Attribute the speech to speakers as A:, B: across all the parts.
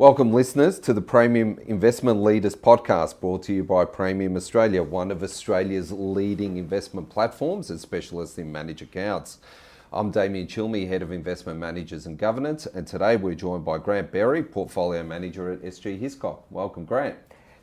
A: Welcome, listeners, to the Praemium Investment Leaders podcast brought to you by Praemium Australia, one of Australia's leading investment platforms and specialists in managed accounts. I'm Damian Cilmi, Head of Investment Managers and Governance, and today we're joined by Grant Berry, Portfolio Manager at SG Hiscock. Welcome, Grant.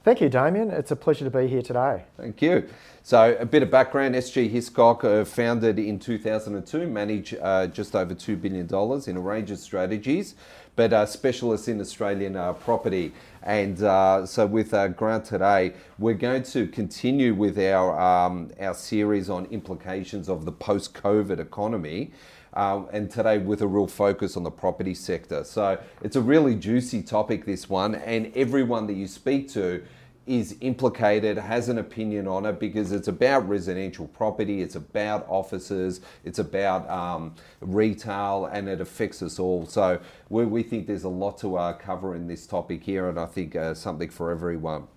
B: Thank you, Damian. It's a pleasure to be here today.
A: Thank you. So, a bit of background SG Hiscock, uh, founded in 2002, manage uh, just over $2 billion in a range of strategies, but uh, specialists in Australian uh, property. And uh, so, with Grant today, we're going to continue with our, um, our series on implications of the post COVID economy. Uh, and today with a real focus on the property sector. So it's a really juicy topic, this one, and everyone that you speak to is implicated, has an opinion on it because it's about residential property, it's about offices, it's about um, retail, and it affects us all. So we, we think there's a lot to uh, cover in this topic here, and I think uh, something for everyone.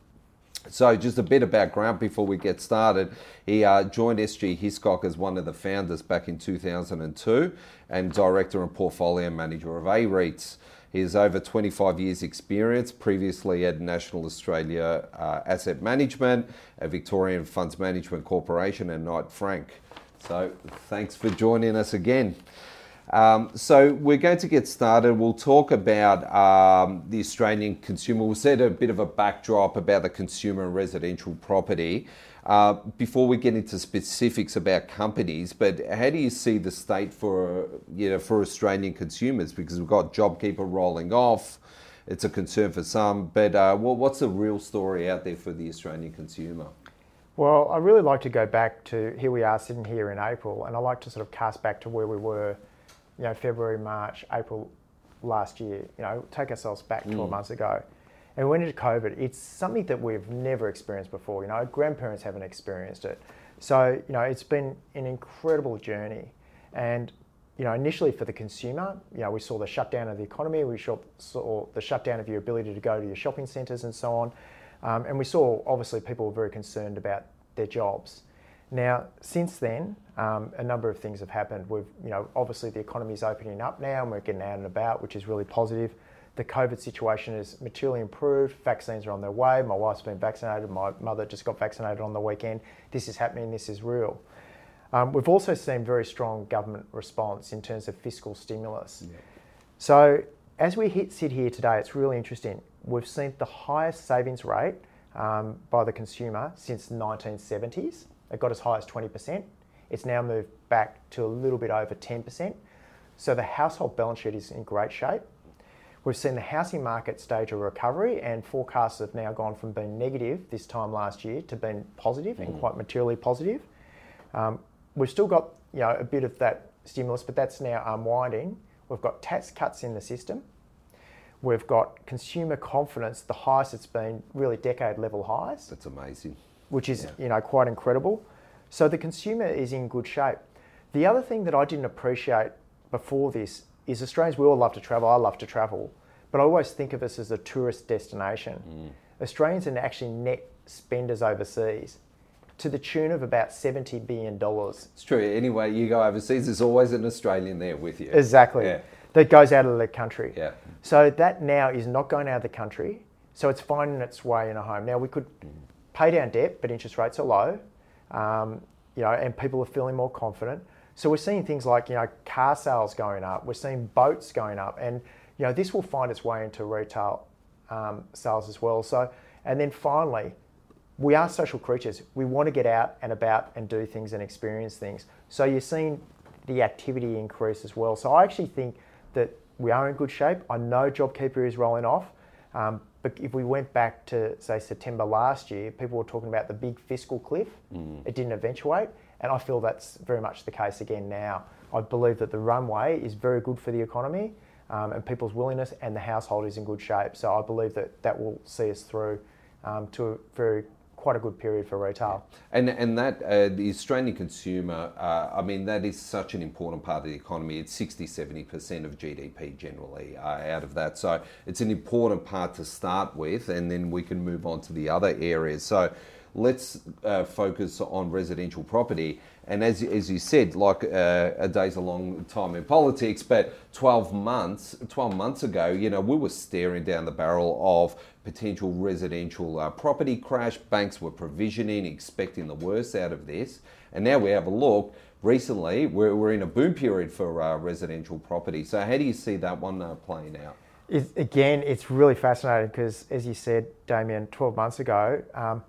A: So, just a bit of background before we get started. He uh, joined SG Hiscock as one of the founders back in 2002 and director and portfolio manager of A REITs. He has over 25 years' experience, previously at National Australia uh, Asset Management, a Victorian Funds Management Corporation, and Knight Frank. So, thanks for joining us again. Um, so we're going to get started. We'll talk about um, the Australian consumer. We'll set a bit of a backdrop about the consumer and residential property uh, before we get into specifics about companies. But how do you see the state for you know for Australian consumers? Because we've got JobKeeper rolling off. It's a concern for some, but uh, what's the real story out there for the Australian consumer?
B: Well, I really like to go back to here we are sitting here in April, and I like to sort of cast back to where we were you know, February, March, April last year, you know, take ourselves back 12 mm. months ago. And we went into COVID. It's something that we've never experienced before. You know, grandparents haven't experienced it. So, you know, it's been an incredible journey. And, you know, initially for the consumer, you know, we saw the shutdown of the economy, we saw the shutdown of your ability to go to your shopping centres and so on. Um, and we saw, obviously, people were very concerned about their jobs. Now, since then, um, a number of things have happened. We've, you know, obviously the economy is opening up now, and we're getting out and about, which is really positive. The COVID situation is materially improved. Vaccines are on their way. My wife's been vaccinated. My mother just got vaccinated on the weekend. This is happening. This is real. Um, we've also seen very strong government response in terms of fiscal stimulus. Yeah. So as we hit, sit here today, it's really interesting. We've seen the highest savings rate um, by the consumer since the 1970s. It got as high as 20%. It's now moved back to a little bit over 10%. So the household balance sheet is in great shape. We've seen the housing market stage a recovery, and forecasts have now gone from being negative this time last year to being positive mm. and quite materially positive. Um, we've still got you know a bit of that stimulus, but that's now unwinding. We've got tax cuts in the system. We've got consumer confidence, the highest it's been, really decade level highs.
A: That's amazing
B: which is yeah. you know quite incredible. So the consumer is in good shape. The other thing that I didn't appreciate before this is Australians. We all love to travel. I love to travel, but I always think of us as a tourist destination. Mm. Australians are actually net spenders overseas to the tune of about $70 billion.
A: It's true. Anyway, you go overseas, there's always an Australian there with you.
B: Exactly. Yeah. That goes out of the country.
A: Yeah.
B: So that now is not going out of the country. So it's finding its way in a home. Now we could mm pay down debt, but interest rates are low, um, you know, and people are feeling more confident. So we're seeing things like you know car sales going up. We're seeing boats going up, and you know this will find its way into retail um, sales as well. So and then finally, we are social creatures. We want to get out and about and do things and experience things. So you're seeing the activity increase as well. So I actually think that we are in good shape. I know JobKeeper is rolling off, um, but if we went back to, say, September last year, people were talking about the big fiscal cliff. Mm. It didn't eventuate. And I feel that's very much the case again now. I believe that the runway is very good for the economy um, and people's willingness, and the household is in good shape. So I believe that that will see us through um, to a very quite a good period for retail.
A: And and that uh, the Australian consumer, uh, I mean, that is such an important part of the economy. It's 60, 70 percent of GDP generally uh, out of that. So it's an important part to start with, and then we can move on to the other areas. So let's uh, focus on residential property. And as, as you said, like uh, a day's a long time in politics, but 12 months, 12 months ago, you know, we were staring down the barrel of potential residential uh, property crash. Banks were provisioning, expecting the worst out of this. And now we have a look. Recently, we're, we're in a boom period for uh, residential property. So, how do you see that one uh, playing out?
B: Again, it's really fascinating because, as you said, Damian, 12 months ago, um,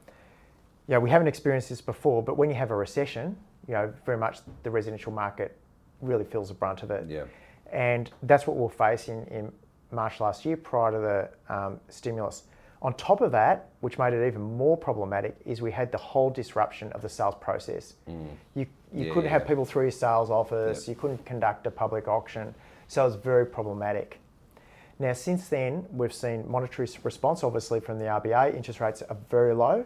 B: you know, we haven't experienced this before, but when you have a recession, you know, very much the residential market really feels the brunt of it.
A: Yeah.
B: And that's what we're facing in March last year prior to the um, stimulus. On top of that, which made it even more problematic, is we had the whole disruption of the sales process. Mm. You, you yeah, couldn't yeah. have people through your sales office, yep. you couldn't conduct a public auction, so it was very problematic. Now, since then, we've seen monetary response, obviously, from the RBA. Interest rates are very low.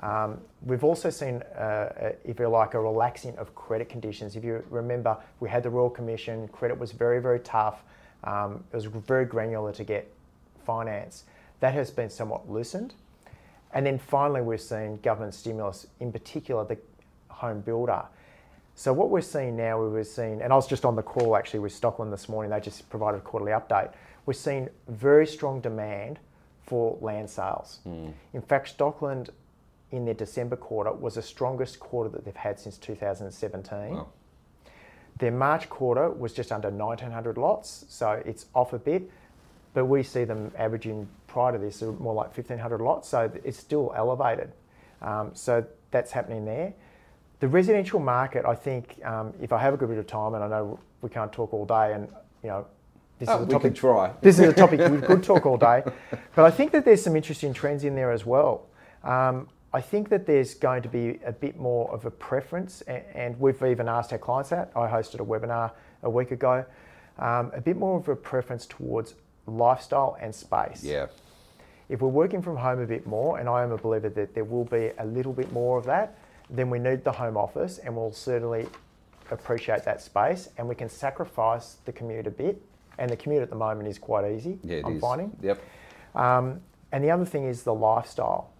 B: Um, we've also seen, uh, if you like, a relaxing of credit conditions. If you remember, we had the Royal Commission, credit was very, very tough. Um, it was very granular to get finance. That has been somewhat loosened. And then finally, we've seen government stimulus, in particular the home builder. So what we're seeing now, we were seeing, and I was just on the call actually with Stockland this morning. They just provided a quarterly update we're seeing very strong demand for land sales. Mm. In fact, Stockland in their December quarter was the strongest quarter that they've had since 2017. Wow. Their March quarter was just under 1,900 lots, so it's off a bit, but we see them averaging prior to this more like 1,500 lots, so it's still elevated. Um, so that's happening there. The residential market, I think, um, if I have a good bit of time, and I know we can't talk all day, and you know,
A: this oh, is a topic. We try.
B: This is a topic we could talk all day, but I think that there's some interesting trends in there as well. Um, I think that there's going to be a bit more of a preference, and, we've even asked our clients that. I hosted a webinar a week ago. Um, a bit more of a preference towards lifestyle and space.
A: Yeah.
B: If we're working from home a bit more, and I am a believer that there will be a little bit more of that, then we need the home office, and we'll certainly appreciate that space, and we can sacrifice the commute a bit and the commute at the moment is quite easy.
A: Yeah,
B: I'm
A: is.
B: finding.
A: Yep.
B: Um, and the other thing is the lifestyle.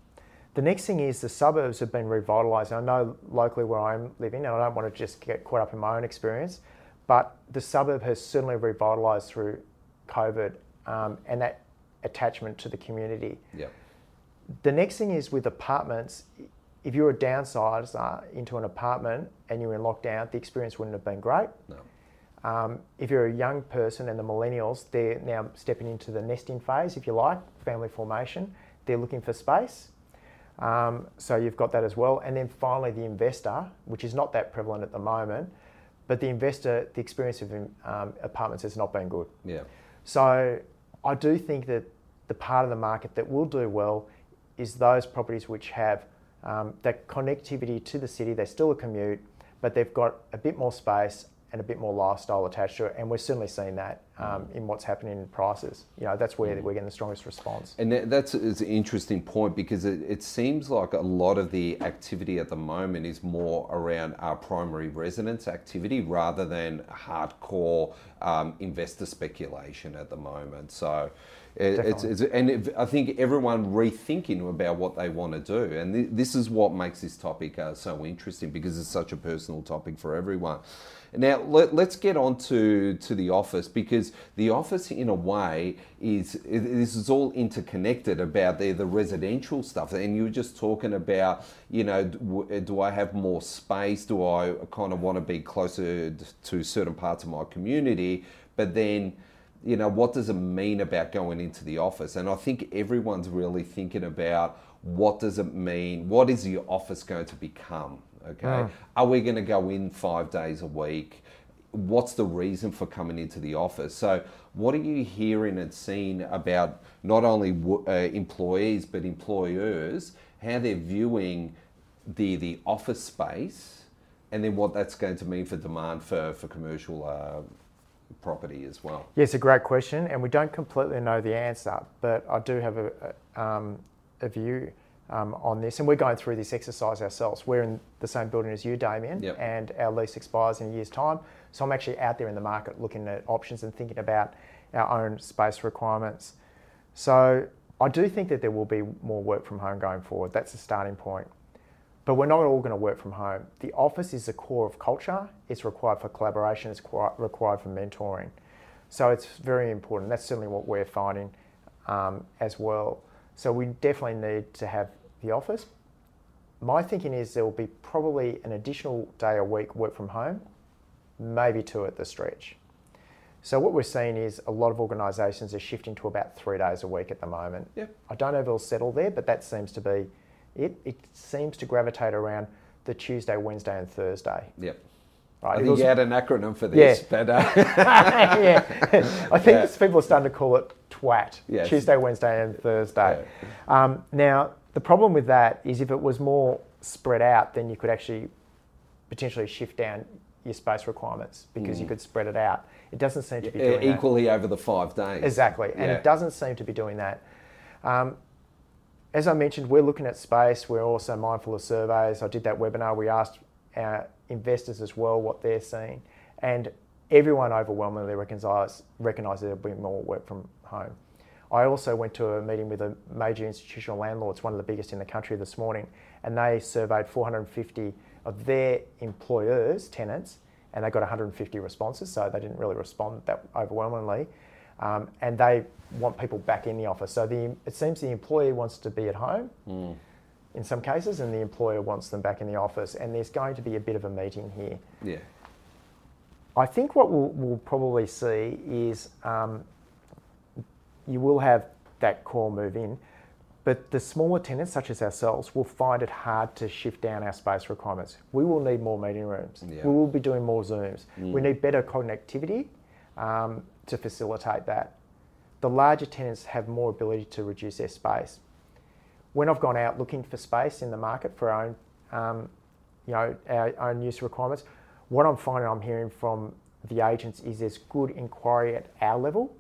B: The next thing is the suburbs have been revitalised. I know locally where I'm living, and I don't want to just get caught up in my own experience, but the suburb has certainly revitalised through COVID um, and that attachment to the community.
A: Yep.
B: The next thing is with apartments, if you're a downsizer into an apartment and you're in lockdown, the experience wouldn't have been great.
A: No.
B: Um, if you're a young person and the millennials, they're now stepping into the nesting phase, if you like, family formation. They're looking for space. Um, so you've got that as well. And then finally, the investor, which is not that prevalent at the moment, but the investor, the experience of um, apartments has not been good.
A: Yeah.
B: So I do think that the part of the market that will do well is those properties which have um, that connectivity to the city. They're still a commute, but they've got a bit more space, and a bit more lifestyle attached to it. And we're certainly seeing that um, in what's happening in prices. You know, that's where mm. we're getting the strongest response.
A: And that's an interesting point because it, it, seems like a lot of the activity at the moment is more around our primary residence activity rather than hardcore um, investor speculation at the moment. So. It's, it's, and I think everyone rethinking about what they want to do, and th- this is what makes this topic uh, so interesting because it's such a personal topic for everyone. Now let, us get on to, to the office because the office, in a way, is this is all interconnected about the, the residential stuff. And you were just talking about, you know, do, do I have more space? Do I kind of want to be closer to certain parts of my community? But then you know, what does it mean about going into the office? And I think everyone's really thinking about what does it mean? What is the office going to become? Okay. Mm. Are we going to go in five days a week? What's the reason for coming into the office? So, what are you hearing and seeing about not only uh, employees but employers, how they're viewing the the office space, and then what that's going to mean for demand for for commercial uh, property as well?
B: Yes, a great question, and we don't completely know the answer, but I do have a, a, um, a view um, on this, and we're going through this exercise ourselves. We're in the same building as you, Damian,
A: yep.
B: and our lease expires in a year's time. So I'm actually out there in the market looking at options and thinking about our own space requirements. So I do think that there will be more work from home going forward. That's the starting point. but we're not all going to work from home. The office is the core of culture. It's required for collaboration. It's required for mentoring. So it's very important. That's certainly what we're finding um, as well. So we definitely need to have the office. My thinking is there will be probably an additional day a week work from home, maybe two at the stretch. So what we're seeing is a lot of organisations are shifting to about three days a week at the moment.
A: Yep.
B: I don't know if it'll settle there, but that seems to be it. It seems to gravitate around the Tuesday, Wednesday, and Thursday.
A: Yep.
B: Right?
A: I think
B: was-
A: you had an acronym for this,
B: Yeah.
A: but uh,
B: yeah, I think
A: Yeah.
B: people are starting to call it TWAT.
A: Yes.
B: Tuesday, Wednesday, and Thursday. Um, now, the problem with that is if it was more spread out, then you could actually potentially shift down your space requirements because you could spread it out. It doesn't seem to be doing that.
A: Mm. equally over the five days.
B: Exactly, and
A: Yeah.
B: it doesn't seem to be doing that. Um, as I mentioned, we're looking at space. We're also mindful of surveys. I did that webinar. We asked our investors as well what they're seeing, and everyone overwhelmingly recognises recognise there'll be more work from home. I also went to a meeting with a major institutional landlord, it's one of the biggest in the country this morning, and they surveyed 450 of their employers, tenants, and they got 150 responses, so they didn't really respond that overwhelmingly. Um, and they want people back in the office. So the, it seems the employee wants to be at home in some cases, and the employer wants them back in the office. And there's going to be a bit of a meeting here.
A: Yeah.
B: I think what we'll, we'll probably see is um, you will have that core move in, but the smaller tenants, such as ourselves, will find it hard to shift down our space requirements. We will need more meeting rooms.
A: Yeah.
B: We will be doing more Zooms. We need better connectivity um, to facilitate that. The larger tenants have more ability to reduce their space. When I've gone out looking for space in the market for our own, um, you know, our own use requirements, what I'm finding I'm hearing from the agents is there's good inquiry at our level,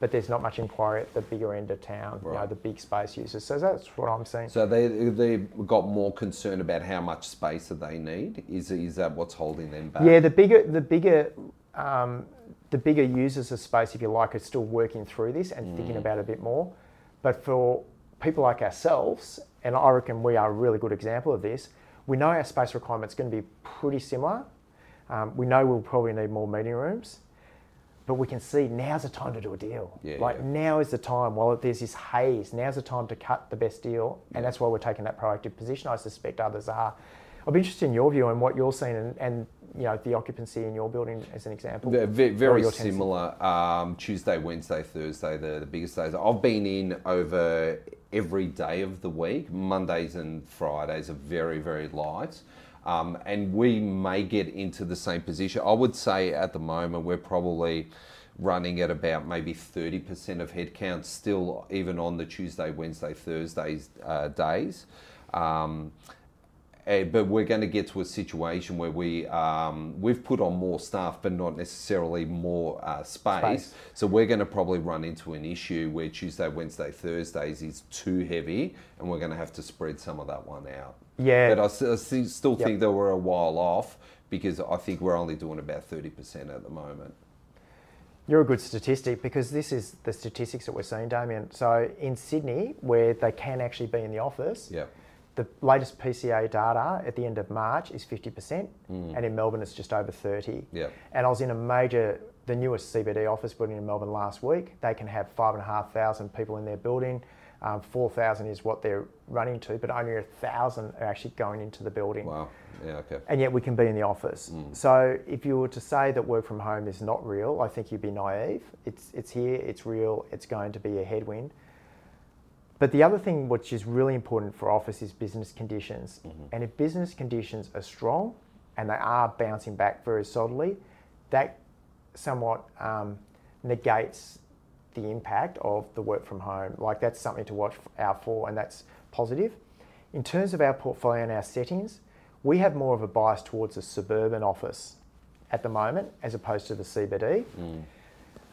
B: but there's not much inquiry at the bigger end of town, you know, the big space users. So that's what I'm seeing.
A: So they they've got more concern about how much space that they need. Is is that what's holding them back?
B: Yeah, the bigger the bigger um, the bigger users of space, if you like, are still working through this and thinking about it a bit more. But for people like ourselves, and I reckon we are a really good example of this, we know our space requirements going to be pretty similar. Um, we know we'll probably need more meeting rooms, but we can see now's the time to do a deal.
A: Yeah,
B: like
A: yeah.
B: now is the time. While there's this haze, now's the time to cut the best deal, and that's why we're taking that proactive position. I suspect others are. I'd be interested in your view and what you're seeing, and, and you know the occupancy in your building as an example.
A: Ve- ve-
B: Or
A: Very similar. Um, Tuesday, Wednesday, Thursday, the, the biggest days. I've been in over every day of the week. Mondays and Fridays are very, very light. Um, and we may get into the same position. I would say at the moment we're probably running at about maybe 30% of headcount still, even on the Tuesday, Wednesday, Thursdays uh, days. Um, Uh, but we're going to get to a situation where we um, we've put on more staff, but not necessarily more uh, space.
B: Space.
A: So we're going to probably run into an issue where Tuesday, Wednesday, Thursdays is too heavy, and we're going to have to spread some of that one out.
B: Yeah.
A: But I, I still
B: Yep.
A: think that we're a while off because I think we're only doing about thirty percent at the moment.
B: You're a good statistic because this is the statistics that we're seeing, Damian. So in Sydney, where they can actually be in the office,
A: Yeah.
B: The latest PCA data at the end of March is 50%,
A: Mm.
B: and in Melbourne it's just over 30.
A: Yeah.
B: And I was in a major, the newest CBD office building in Melbourne last week. They can have five and a half thousand people in their building. Um, 4,000 is what they're running to, but only a thousand are actually going into the building.
A: Wow. Yeah. Okay.
B: And yet we can be in the office. So if you were to say that work from home is not real, I think you'd be naive. It's, it's here, it's real, it's going to be a headwind. But the other thing which is really important for office is business conditions. And if business conditions are strong and they are bouncing back very solidly, that somewhat um, negates the impact of the work from home. Like that's something to watch out for, and that's positive. In terms of our portfolio and our settings, we have more of a bias towards a suburban office at the moment as opposed to the CBD.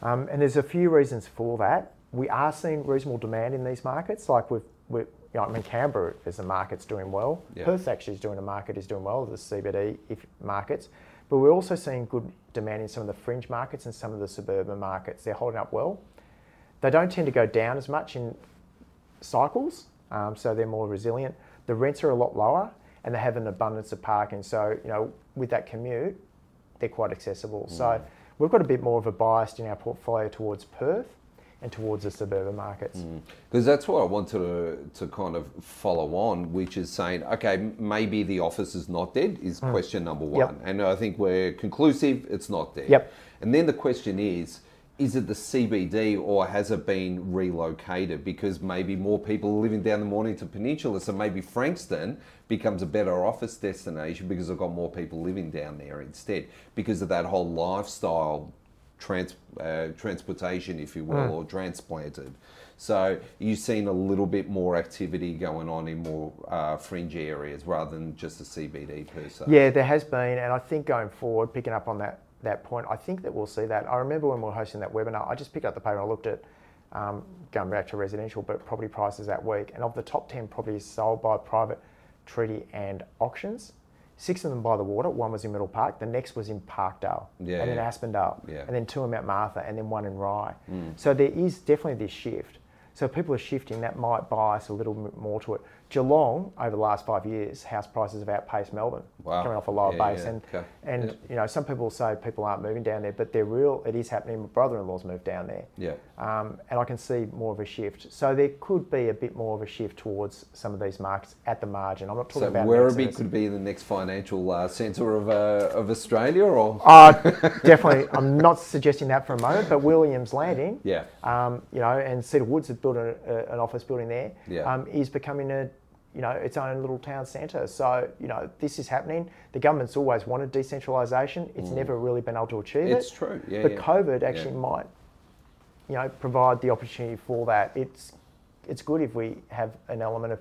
B: Um, and there's a few reasons for that. We are seeing reasonable demand in these markets. Like we've, we, you know, I mean, Canberra as a market's doing well.
A: Yeah.
B: Perth actually is doing a market is doing well. The CBD if markets, but we're also seeing good demand in some of the fringe markets and some of the suburban markets. They're holding up well. They don't tend to go down as much in cycles, um, so they're more resilient. The rents are a lot lower, and they have an abundance of parking. So, you know, with that commute, they're quite accessible. Mm. So, we've got a bit more of a bias in our portfolio towards Perth and towards the suburban markets.
A: Because mm. that's what I wanted to, to kind of follow on, which is saying, okay, maybe the office is not dead, is mm. question number one. Yep. And I think we're conclusive, it's not dead.
B: Yep.
A: And then the question is, is it the CBD or has it been relocated? Because maybe more people are living down the Mornington Peninsula, so maybe Frankston becomes a better office destination because they've got more people living down there instead because of that whole lifestyle trans, uh, transportation, if you will, mm. or transplanted. So you've seen a little bit more activity going on in more uh, fringe areas rather than just the CBD per se.
B: Yeah, there has been, and I think going forward, picking up on that that point, I think that we'll see that. I remember when we were hosting that webinar, I just picked up the paper and I looked at um, going back to residential, but property prices that week, and of the top ten properties sold by private treaty and auctions, six of them by the water. One was in Middle Park. The next was in Parkdale,
A: yeah,
B: and then
A: yeah.
B: Aspendale,
A: yeah.
B: and then two in Mount Martha, and then one in Rye.
A: Mm.
B: So there is definitely this shift. So people are shifting. That might bias a little bit more to it. Geelong over the last five years, house prices have outpaced Melbourne,
A: wow.
B: coming off a lower
A: yeah,
B: base.
A: yeah.
B: And
A: okay.
B: and
A: yep.
B: you know, some people say people aren't moving down there, but they're real. It is happening. My brother-in-law's moved down there.
A: Yeah.
B: Um, and I can see more of a shift. So there could be a bit more of a shift towards some of these markets at the margin. I'm not talking
A: so
B: about.
A: Werribee could be the next financial uh, centre of uh, of Australia, or
B: uh, definitely. I'm not suggesting that for a moment, but Williams Landing,
A: yeah,
B: um, you know, and Cedar Woods have built a, a, an office building there.
A: Yeah.
B: Um, is becoming a you know, its own little town centre. So, you know, this is happening. The government's always wanted decentralisation. It's
A: Mm.
B: never really been able to achieve
A: it's
B: it.
A: true. Yeah,
B: but
A: yeah.
B: COVID actually
A: Yeah.
B: might, you know, provide the opportunity for that. It's it's good if we have an element of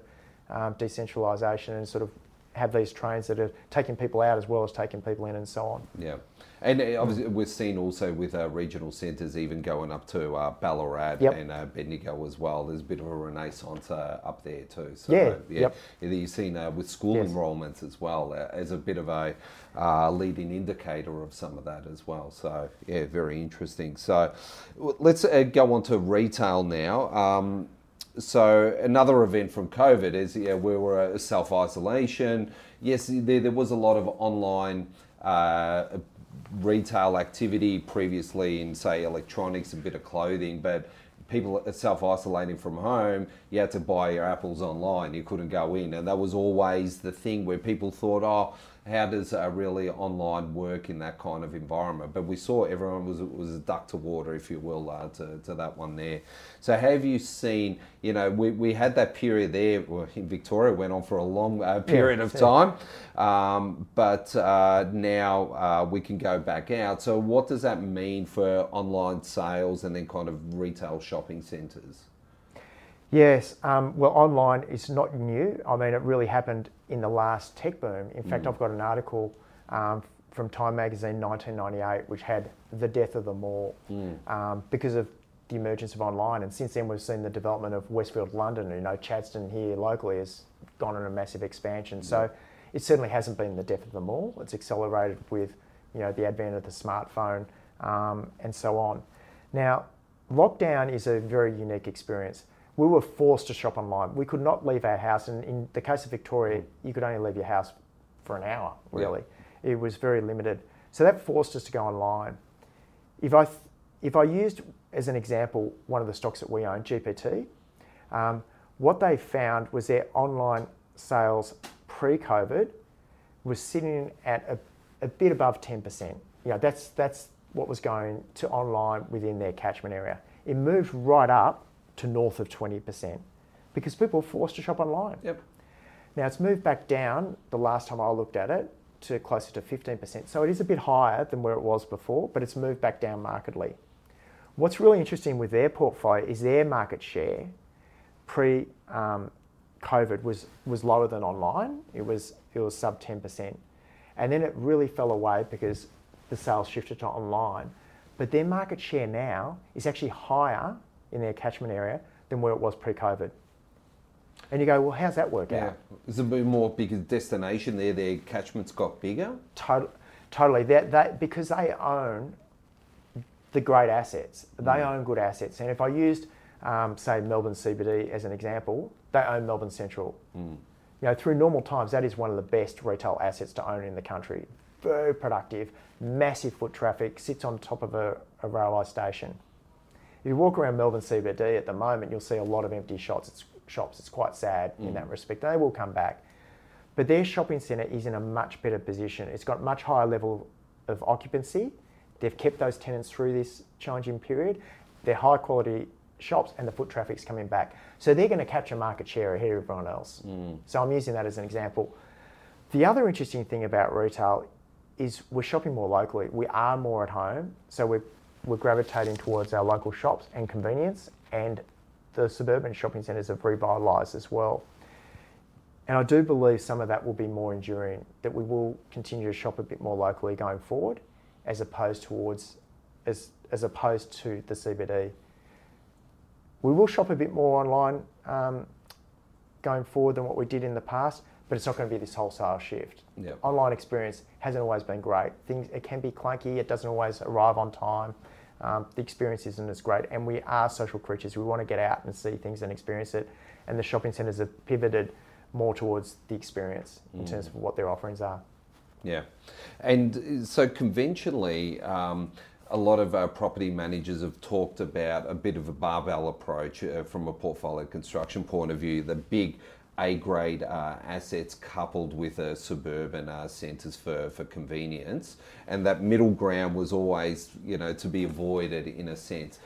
B: um, decentralisation and sort of have these trains that are taking people out as well as taking people in and so on.
A: Yeah. And uh, obviously, we've seen also with uh, regional centres even going up to uh, Ballarat
B: Yep.
A: and uh, Bendigo as well. There's a bit of a renaissance uh, up there too. So,
B: Yeah,
A: yeah.
B: yep.
A: You've seen uh, with school
B: Yes.
A: enrolments as well uh, as a bit of a uh, leading indicator of some of that as well. So, yeah, very interesting. So, let's uh, go on to retail now. Um, so another event from COVID is yeah, we were self isolation. Yes, there, there was a lot of online uh, retail activity previously in say electronics, a bit of clothing, but people self isolating from home. You had to buy your apples online. You couldn't go in, and that was always the thing where people thought, oh. How does uh, really online work in that kind of environment? But we saw everyone was was a duck to water, if you will, uh, to, to that one there. So have you seen? You know, we, we had that period there in Victoria went on for a long uh, period of
B: yeah.
A: time, um, but uh, now uh, we can go back out. So what does that mean for online sales and then kind of retail shopping centres?
B: Yes, um, well, online is not new. I mean, it really happened in the last tech boom. In fact, I've got an article um, from Time Magazine 1998 which had the death of the mall um, because of the emergence of online. And since then, we've seen the development of Westfield London. You know, Chadstone here locally has gone on a massive expansion. So it certainly hasn't been the death of the mall. It's accelerated with you know the advent of the smartphone um, and so on. Now, lockdown is a very unique experience. We were forced to shop online. We could not leave our house, and in the case of Victoria, you could only leave your house for an hour. Really, it was very limited. So that forced us to go online. If I if I used as an example one of the stocks that we own, GPT, um, what they found was their online sales pre-COVID was sitting at a, a bit above 10%. You know, that's, that's what was going to online within their catchment area. It moved right up to north of 20% because people were forced to shop online.
A: Yep.
B: Now it's moved back down the last time I looked at it to closer to 15%. So it is a bit higher than where it was before, but it's moved back down markedly. What's really interesting with their portfolio is their market share pre um, COVID was, was lower than online. It was, it was sub 10%. And then it really fell away because the sales shifted to online. But their market share now is actually higher in their catchment area than where it was pre COVID. And you go, well, how's that work
A: Yeah.
B: out?
A: Is it a bit more because destination there, their catchments got bigger?
B: Tot- totally. That, that, because they own the great assets, they own good assets. And if I used, um, say, Melbourne CBD as an example, they own Melbourne Central. you know, through normal times, that is one of the best retail assets to own in the country. Very productive, massive foot traffic, sits on top of a, a railway station. If you walk around Melbourne CBD at the moment, you'll see a lot of empty shops. It's, shops. It's quite sad mm. in that respect. They will come back. But their shopping centre is in a much better position. It's got much higher level of occupancy. They've kept those tenants through this challenging period. They're high quality shops and the foot traffic's coming back. So they're going to capture market share ahead of everyone else. Mm. So I'm using that as an example. The other interesting thing about retail is we're shopping more locally. We are more at home. So we're, we're gravitating towards our local shops and convenience, and the suburban shopping centres have revitalised as well. And I do believe some of that will be more enduring, that we will continue to shop a bit more locally going forward, as opposed towards as, as opposed to the CBD. We will shop a bit more online um, going forward than what we did in the past, but it's not going to be this wholesale shift. Yep. Online experience hasn't always been great. Things it can be clunky. It doesn't always arrive on time. Um, the experience isn't as great, and we are social creatures. We want to get out and see things and experience it. And the shopping centres have pivoted more towards the experience in mm. terms of what their offerings are.
A: Yeah, and so conventionally. Um, a lot of our property managers have talked about a bit of a barbell approach uh, from a portfolio construction point of view. The big A grade uh, assets coupled with uh, suburban uh, centres for, for convenience, and that middle ground was always, you know, to be avoided in a sense.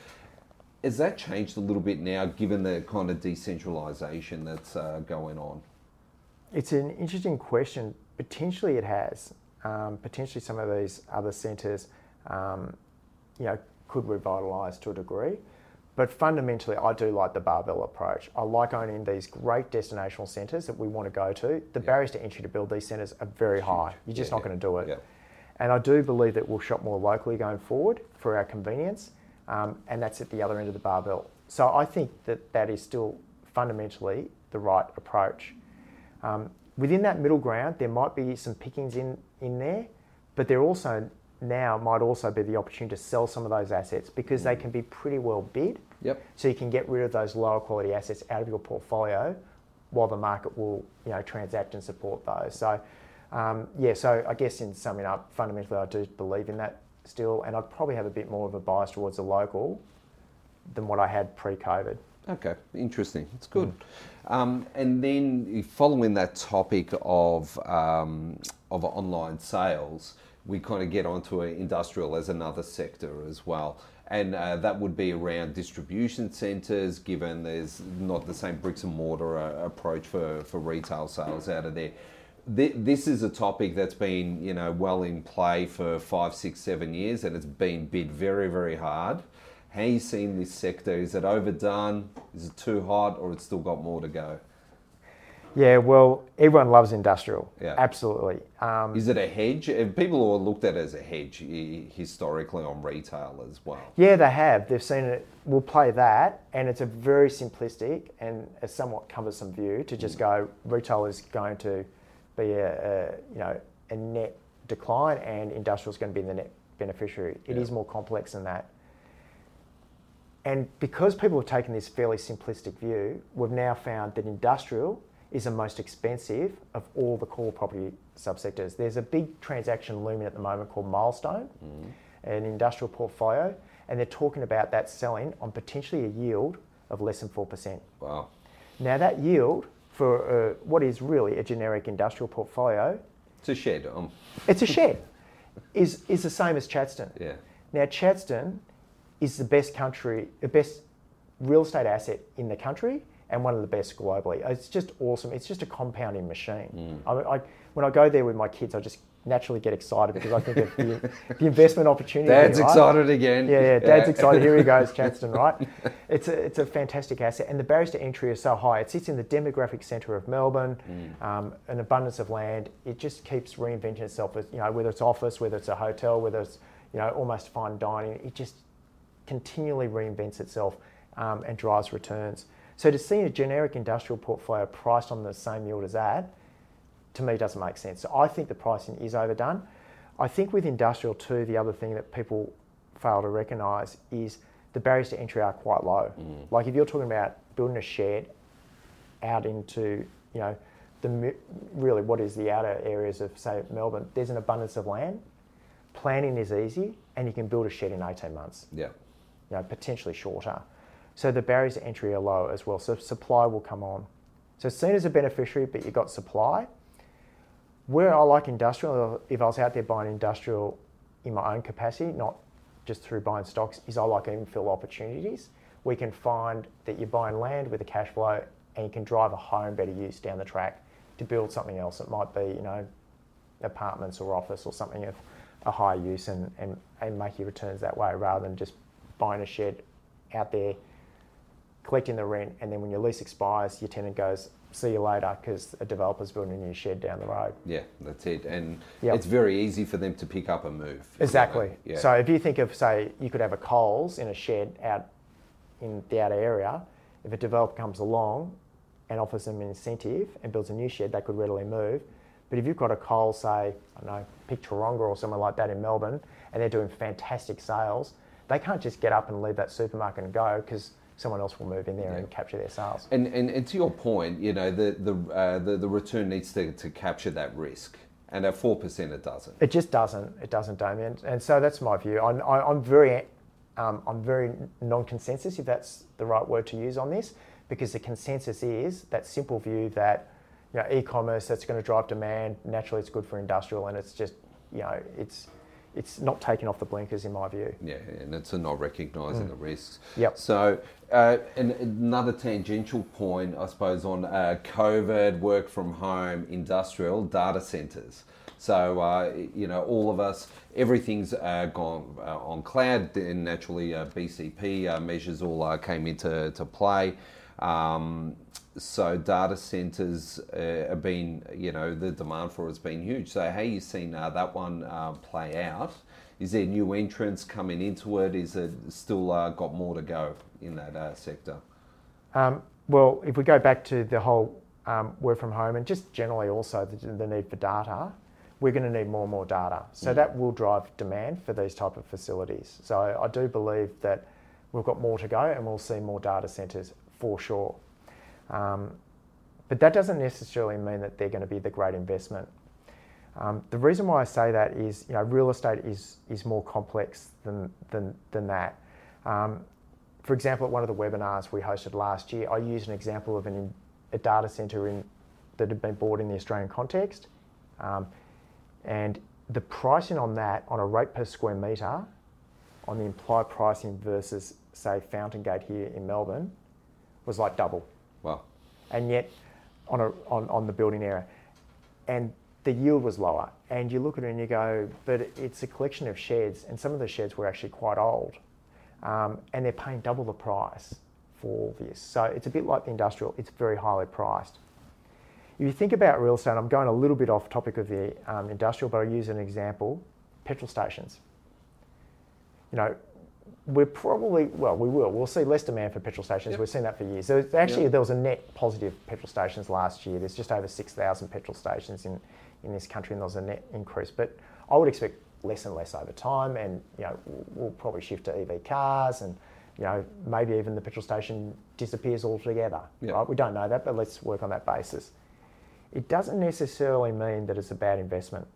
A: Has that changed a little bit now, given the kind of decentralisation that's uh, going on?
B: It's an interesting question. Potentially, it has. Um, potentially, some of these other centres. Um, you know, could revitalise to a degree. But fundamentally, I do like the barbell approach. I like owning these great destinational centres that we want to go to. The yeah. barriers to entry to build these centres are very Huge. high. You're just yeah, not yeah. going to do it. And I do believe that we'll shop more locally going forward for our convenience, um, and that's at the other end of the barbell. So I think that that is still fundamentally the right approach. Um, within that middle ground, there might be some pickings in, in there, but there also now might also be the opportunity to sell some of those assets because they mm. can be pretty well bid.
A: Yep.
B: So you can get rid of those lower quality assets out of your portfolio while the market will you know transact and support those. So um, yeah, so I guess in summing up, fundamentally I do believe in that still, and I'd probably have a bit more of a bias towards the local than what I had pre-COVID.
A: Okay, interesting. It's good. Mm. Um, and then following that topic of um, of online sales, we kind of get onto industrial as another sector as well. And uh, that would be around distribution centres, given there's not the same bricks and mortar uh, approach for, for retail sales out of there. This is a topic that's been, you know, well in play for five, six, seven years, and it's been bid very, very hard. How you seeing this sector? Is it overdone? Is it too hot, or it's still got more to go?
B: Yeah, well, everyone loves industrial. Yeah. Absolutely.
A: Um, Is it a hedge? People have looked at it as a hedge historically on retail as well.
B: Yeah, they have. They've seen it. We'll play that, and it's a very simplistic and a somewhat cumbersome view to just mm. go retail is going to be a, a, you know a net decline, and industrial is going to be the net beneficiary. It yeah. is more complex than that. And because people have taken this fairly simplistic view, we've now found that industrial is the most expensive of all the core property subsectors. There's a big transaction looming at the moment called Milestone, mm. an industrial portfolio, and they're talking about that selling on potentially a yield of less than 4%.
A: Wow.
B: Now, that yield for uh, what is really a generic industrial portfolio.
A: It's a shed.
B: Um. It's a shed. is, is the same as Chadstone.
A: Yeah.
B: Now, Chadstone is the best country, the best real estate asset in the country and one of the best globally. It's just awesome. It's just a compounding machine. Mm. I, I, when I go there with my kids, I just naturally get excited because I think of the, the investment opportunity.
A: Dad's right? excited again.
B: Yeah, yeah, Dad's yeah. excited. Here he goes, Chadstone, right? It's a, it's a fantastic asset, and the barriers to entry are so high. It sits in the demographic centre of Melbourne, mm. um, an abundance of land. It just keeps reinventing itself. You know, whether it's office, whether it's a hotel, whether it's you know almost fine dining, it just continually reinvents itself um, and drives returns. So to see a generic industrial portfolio priced on the same yield as that, to me doesn't make sense. So I think the pricing is overdone. I think with industrial too, the other thing that people fail to recognise is the barriers to entry are quite low. Mm. Like if you're talking about building a shed out into, you know, the really what is the outer areas of say Melbourne, there's an abundance of land. Planning is easy, and you can build a shed in 18 months.
A: Yeah.
B: You know, potentially shorter. So the barriers to entry are low as well. So supply will come on. So seen as a beneficiary, but you've got supply. Where I like industrial, if I was out there buying industrial in my own capacity, not just through buying stocks, is I like infill opportunities. We can find that you're buying land with a cash flow and you can drive a higher and better use down the track to build something else. It might be, you know, apartments or office or something of a higher use and, and, and make your returns that way rather than just buying a shed out there, collecting the rent, and then when your lease expires, your tenant goes, see you later because a developer's building a new shed down the road.
A: Yeah, that's it. And
B: Yep.
A: it's very easy for them to pick up and move.
B: Exactly.
A: Yeah.
B: So if you think of, say, you could have a Coles in a shed out in the outer area, if a developer comes along and offers them an incentive and builds a new shed, they could readily move. But if you've got a Coles, say, I don't know, pick Tooronga or somewhere like that in Melbourne, and they're doing fantastic sales, they can't just get up and leave that supermarket and go because someone else will move in there and capture their sales.
A: And, and, and to your point, you know, the, the, uh, the, the return needs to, to capture that risk. And at 4%, it doesn't.
B: It just doesn't. It doesn't, Damian. And so that's my view. I'm, I- I'm very, um, I'm very non-consensus, if that's the right word to use on this, because the consensus is that simple view that, you know, e-commerce that's going to drive demand. Naturally, it's good for industrial, and it's just, you know, it's, it's not taking off the blinkers in my view.
A: Yeah, and it's a not recognising the risks.
B: Mm. Yep.
A: So, uh, and another tangential point, I suppose, on uh, COVID, work from home, industrial, data centres. So, uh, you know, all of us, everything's uh, gone uh, on cloud, and naturally, uh, BCP uh, measures all uh, came into to play. Um, so data centers uh, have been, you know, the demand for it has been huge. So how you seen uh, that one uh, play out? Is there new entrants coming into it? Is it still uh, got more to go in that uh, sector?
B: Um, well, if we go back to the whole um, work from home and just generally also the, the need for data, we're going to need more and more data. So that will drive demand for these type of facilities. So I do believe that we've got more to go and we'll see more data centres for sure. Um, but that doesn't necessarily mean that they're going to be the great investment. Um, the reason why I say that is, you know, real estate is is more complex than than than that. Um, for example, at one of the webinars we hosted last year, I used an example of an, a data centre in, that had been bought in the Australian context, um, and the pricing on that on a rate per square metre, on the implied pricing versus say Fountain Gate here in Melbourne, was like double
A: Well,
B: and yet on, a, on, on the building area. And the yield was lower. And you look at it and you go, but it's a collection of sheds, and some of the sheds were actually quite old. Um, and they're paying double the price for this. So it's a bit like the industrial, it's very highly priced. If you think about real estate, I'm going a little bit off topic of the um, industrial, but I'll use an example petrol stations. You know, we're probably, well, we will. We'll see less demand for petrol stations.
A: Yep.
B: We've seen that for years. So actually,
A: Yep.
B: there was a net positive petrol stations last year. There's just over 6,000 petrol stations in, in this country, and there was a net increase. But I would expect less and less over time, and you know, we'll- we'll probably shift to EV cars, and you know, maybe even the petrol station disappears altogether.
A: Yep.
B: Right? We don't know that, but let's work on that basis. It doesn't necessarily mean that it's a bad investment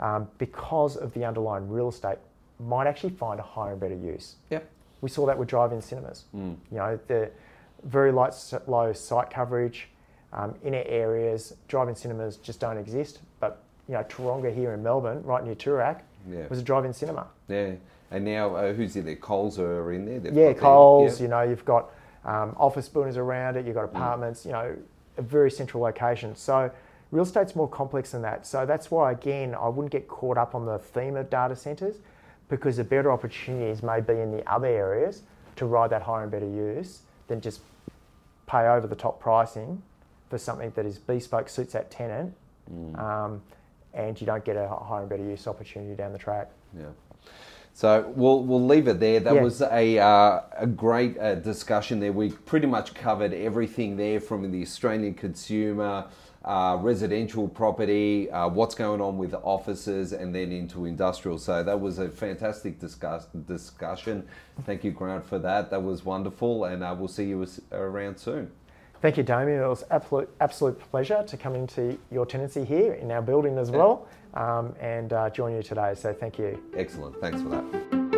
B: um, because of the underlying real estate might actually find a higher and better use.
A: yep.
B: We saw that with drive-in cinemas. You know, the very light, low site coverage, um, inner areas. Drive-in cinemas just don't exist. But you know, Tooronga here in Melbourne, right near Toorak,
A: Yeah.
B: was a drive-in cinema.
A: Yeah. And now, uh, who's in there? Coles are in there. They've
B: Yeah,
A: got their-
B: Coles.
A: yeah.
B: You know, you've got um, office buildings around it. You've got apartments. You know, a very central location. So real estate's more complex than that. So that's why, again, I wouldn't get caught up on the theme of data centres because the better opportunities may be in the other areas to ride that higher and better use than just pay over the top pricing for something that is bespoke, suits that tenant, um, and you don't get a higher and better use opportunity down the track.
A: Yeah. So we'll we'll leave it there. That
B: Yeah.
A: was a uh, a great uh, discussion there. We pretty much covered everything there from the Australian consumer, uh, residential property, uh, what's going on with offices, and then into industrial. So that was a fantastic discuss- discussion. Thank you, Grant, for that. That was wonderful, and uh, we'll see you around soon.
B: Thank you, Damian. It was absolute absolute pleasure to come into your tenancy here in our building as well, um, and uh, join you today. So thank you.
A: Excellent. Thanks for that.